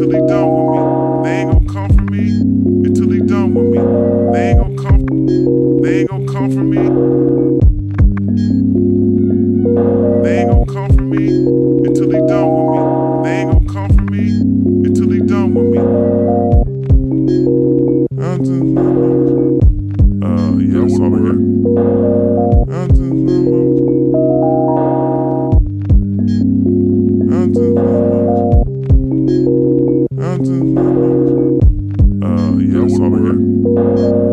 until they done with me. They ain't gonna come for me until they done with me. They ain't gonna come. They ain't gonna come for me. They ain't gonna come for me until they done with me. They ain't gonna come for me until they done with me. Uh, yeah, that's all I got. Até a semana.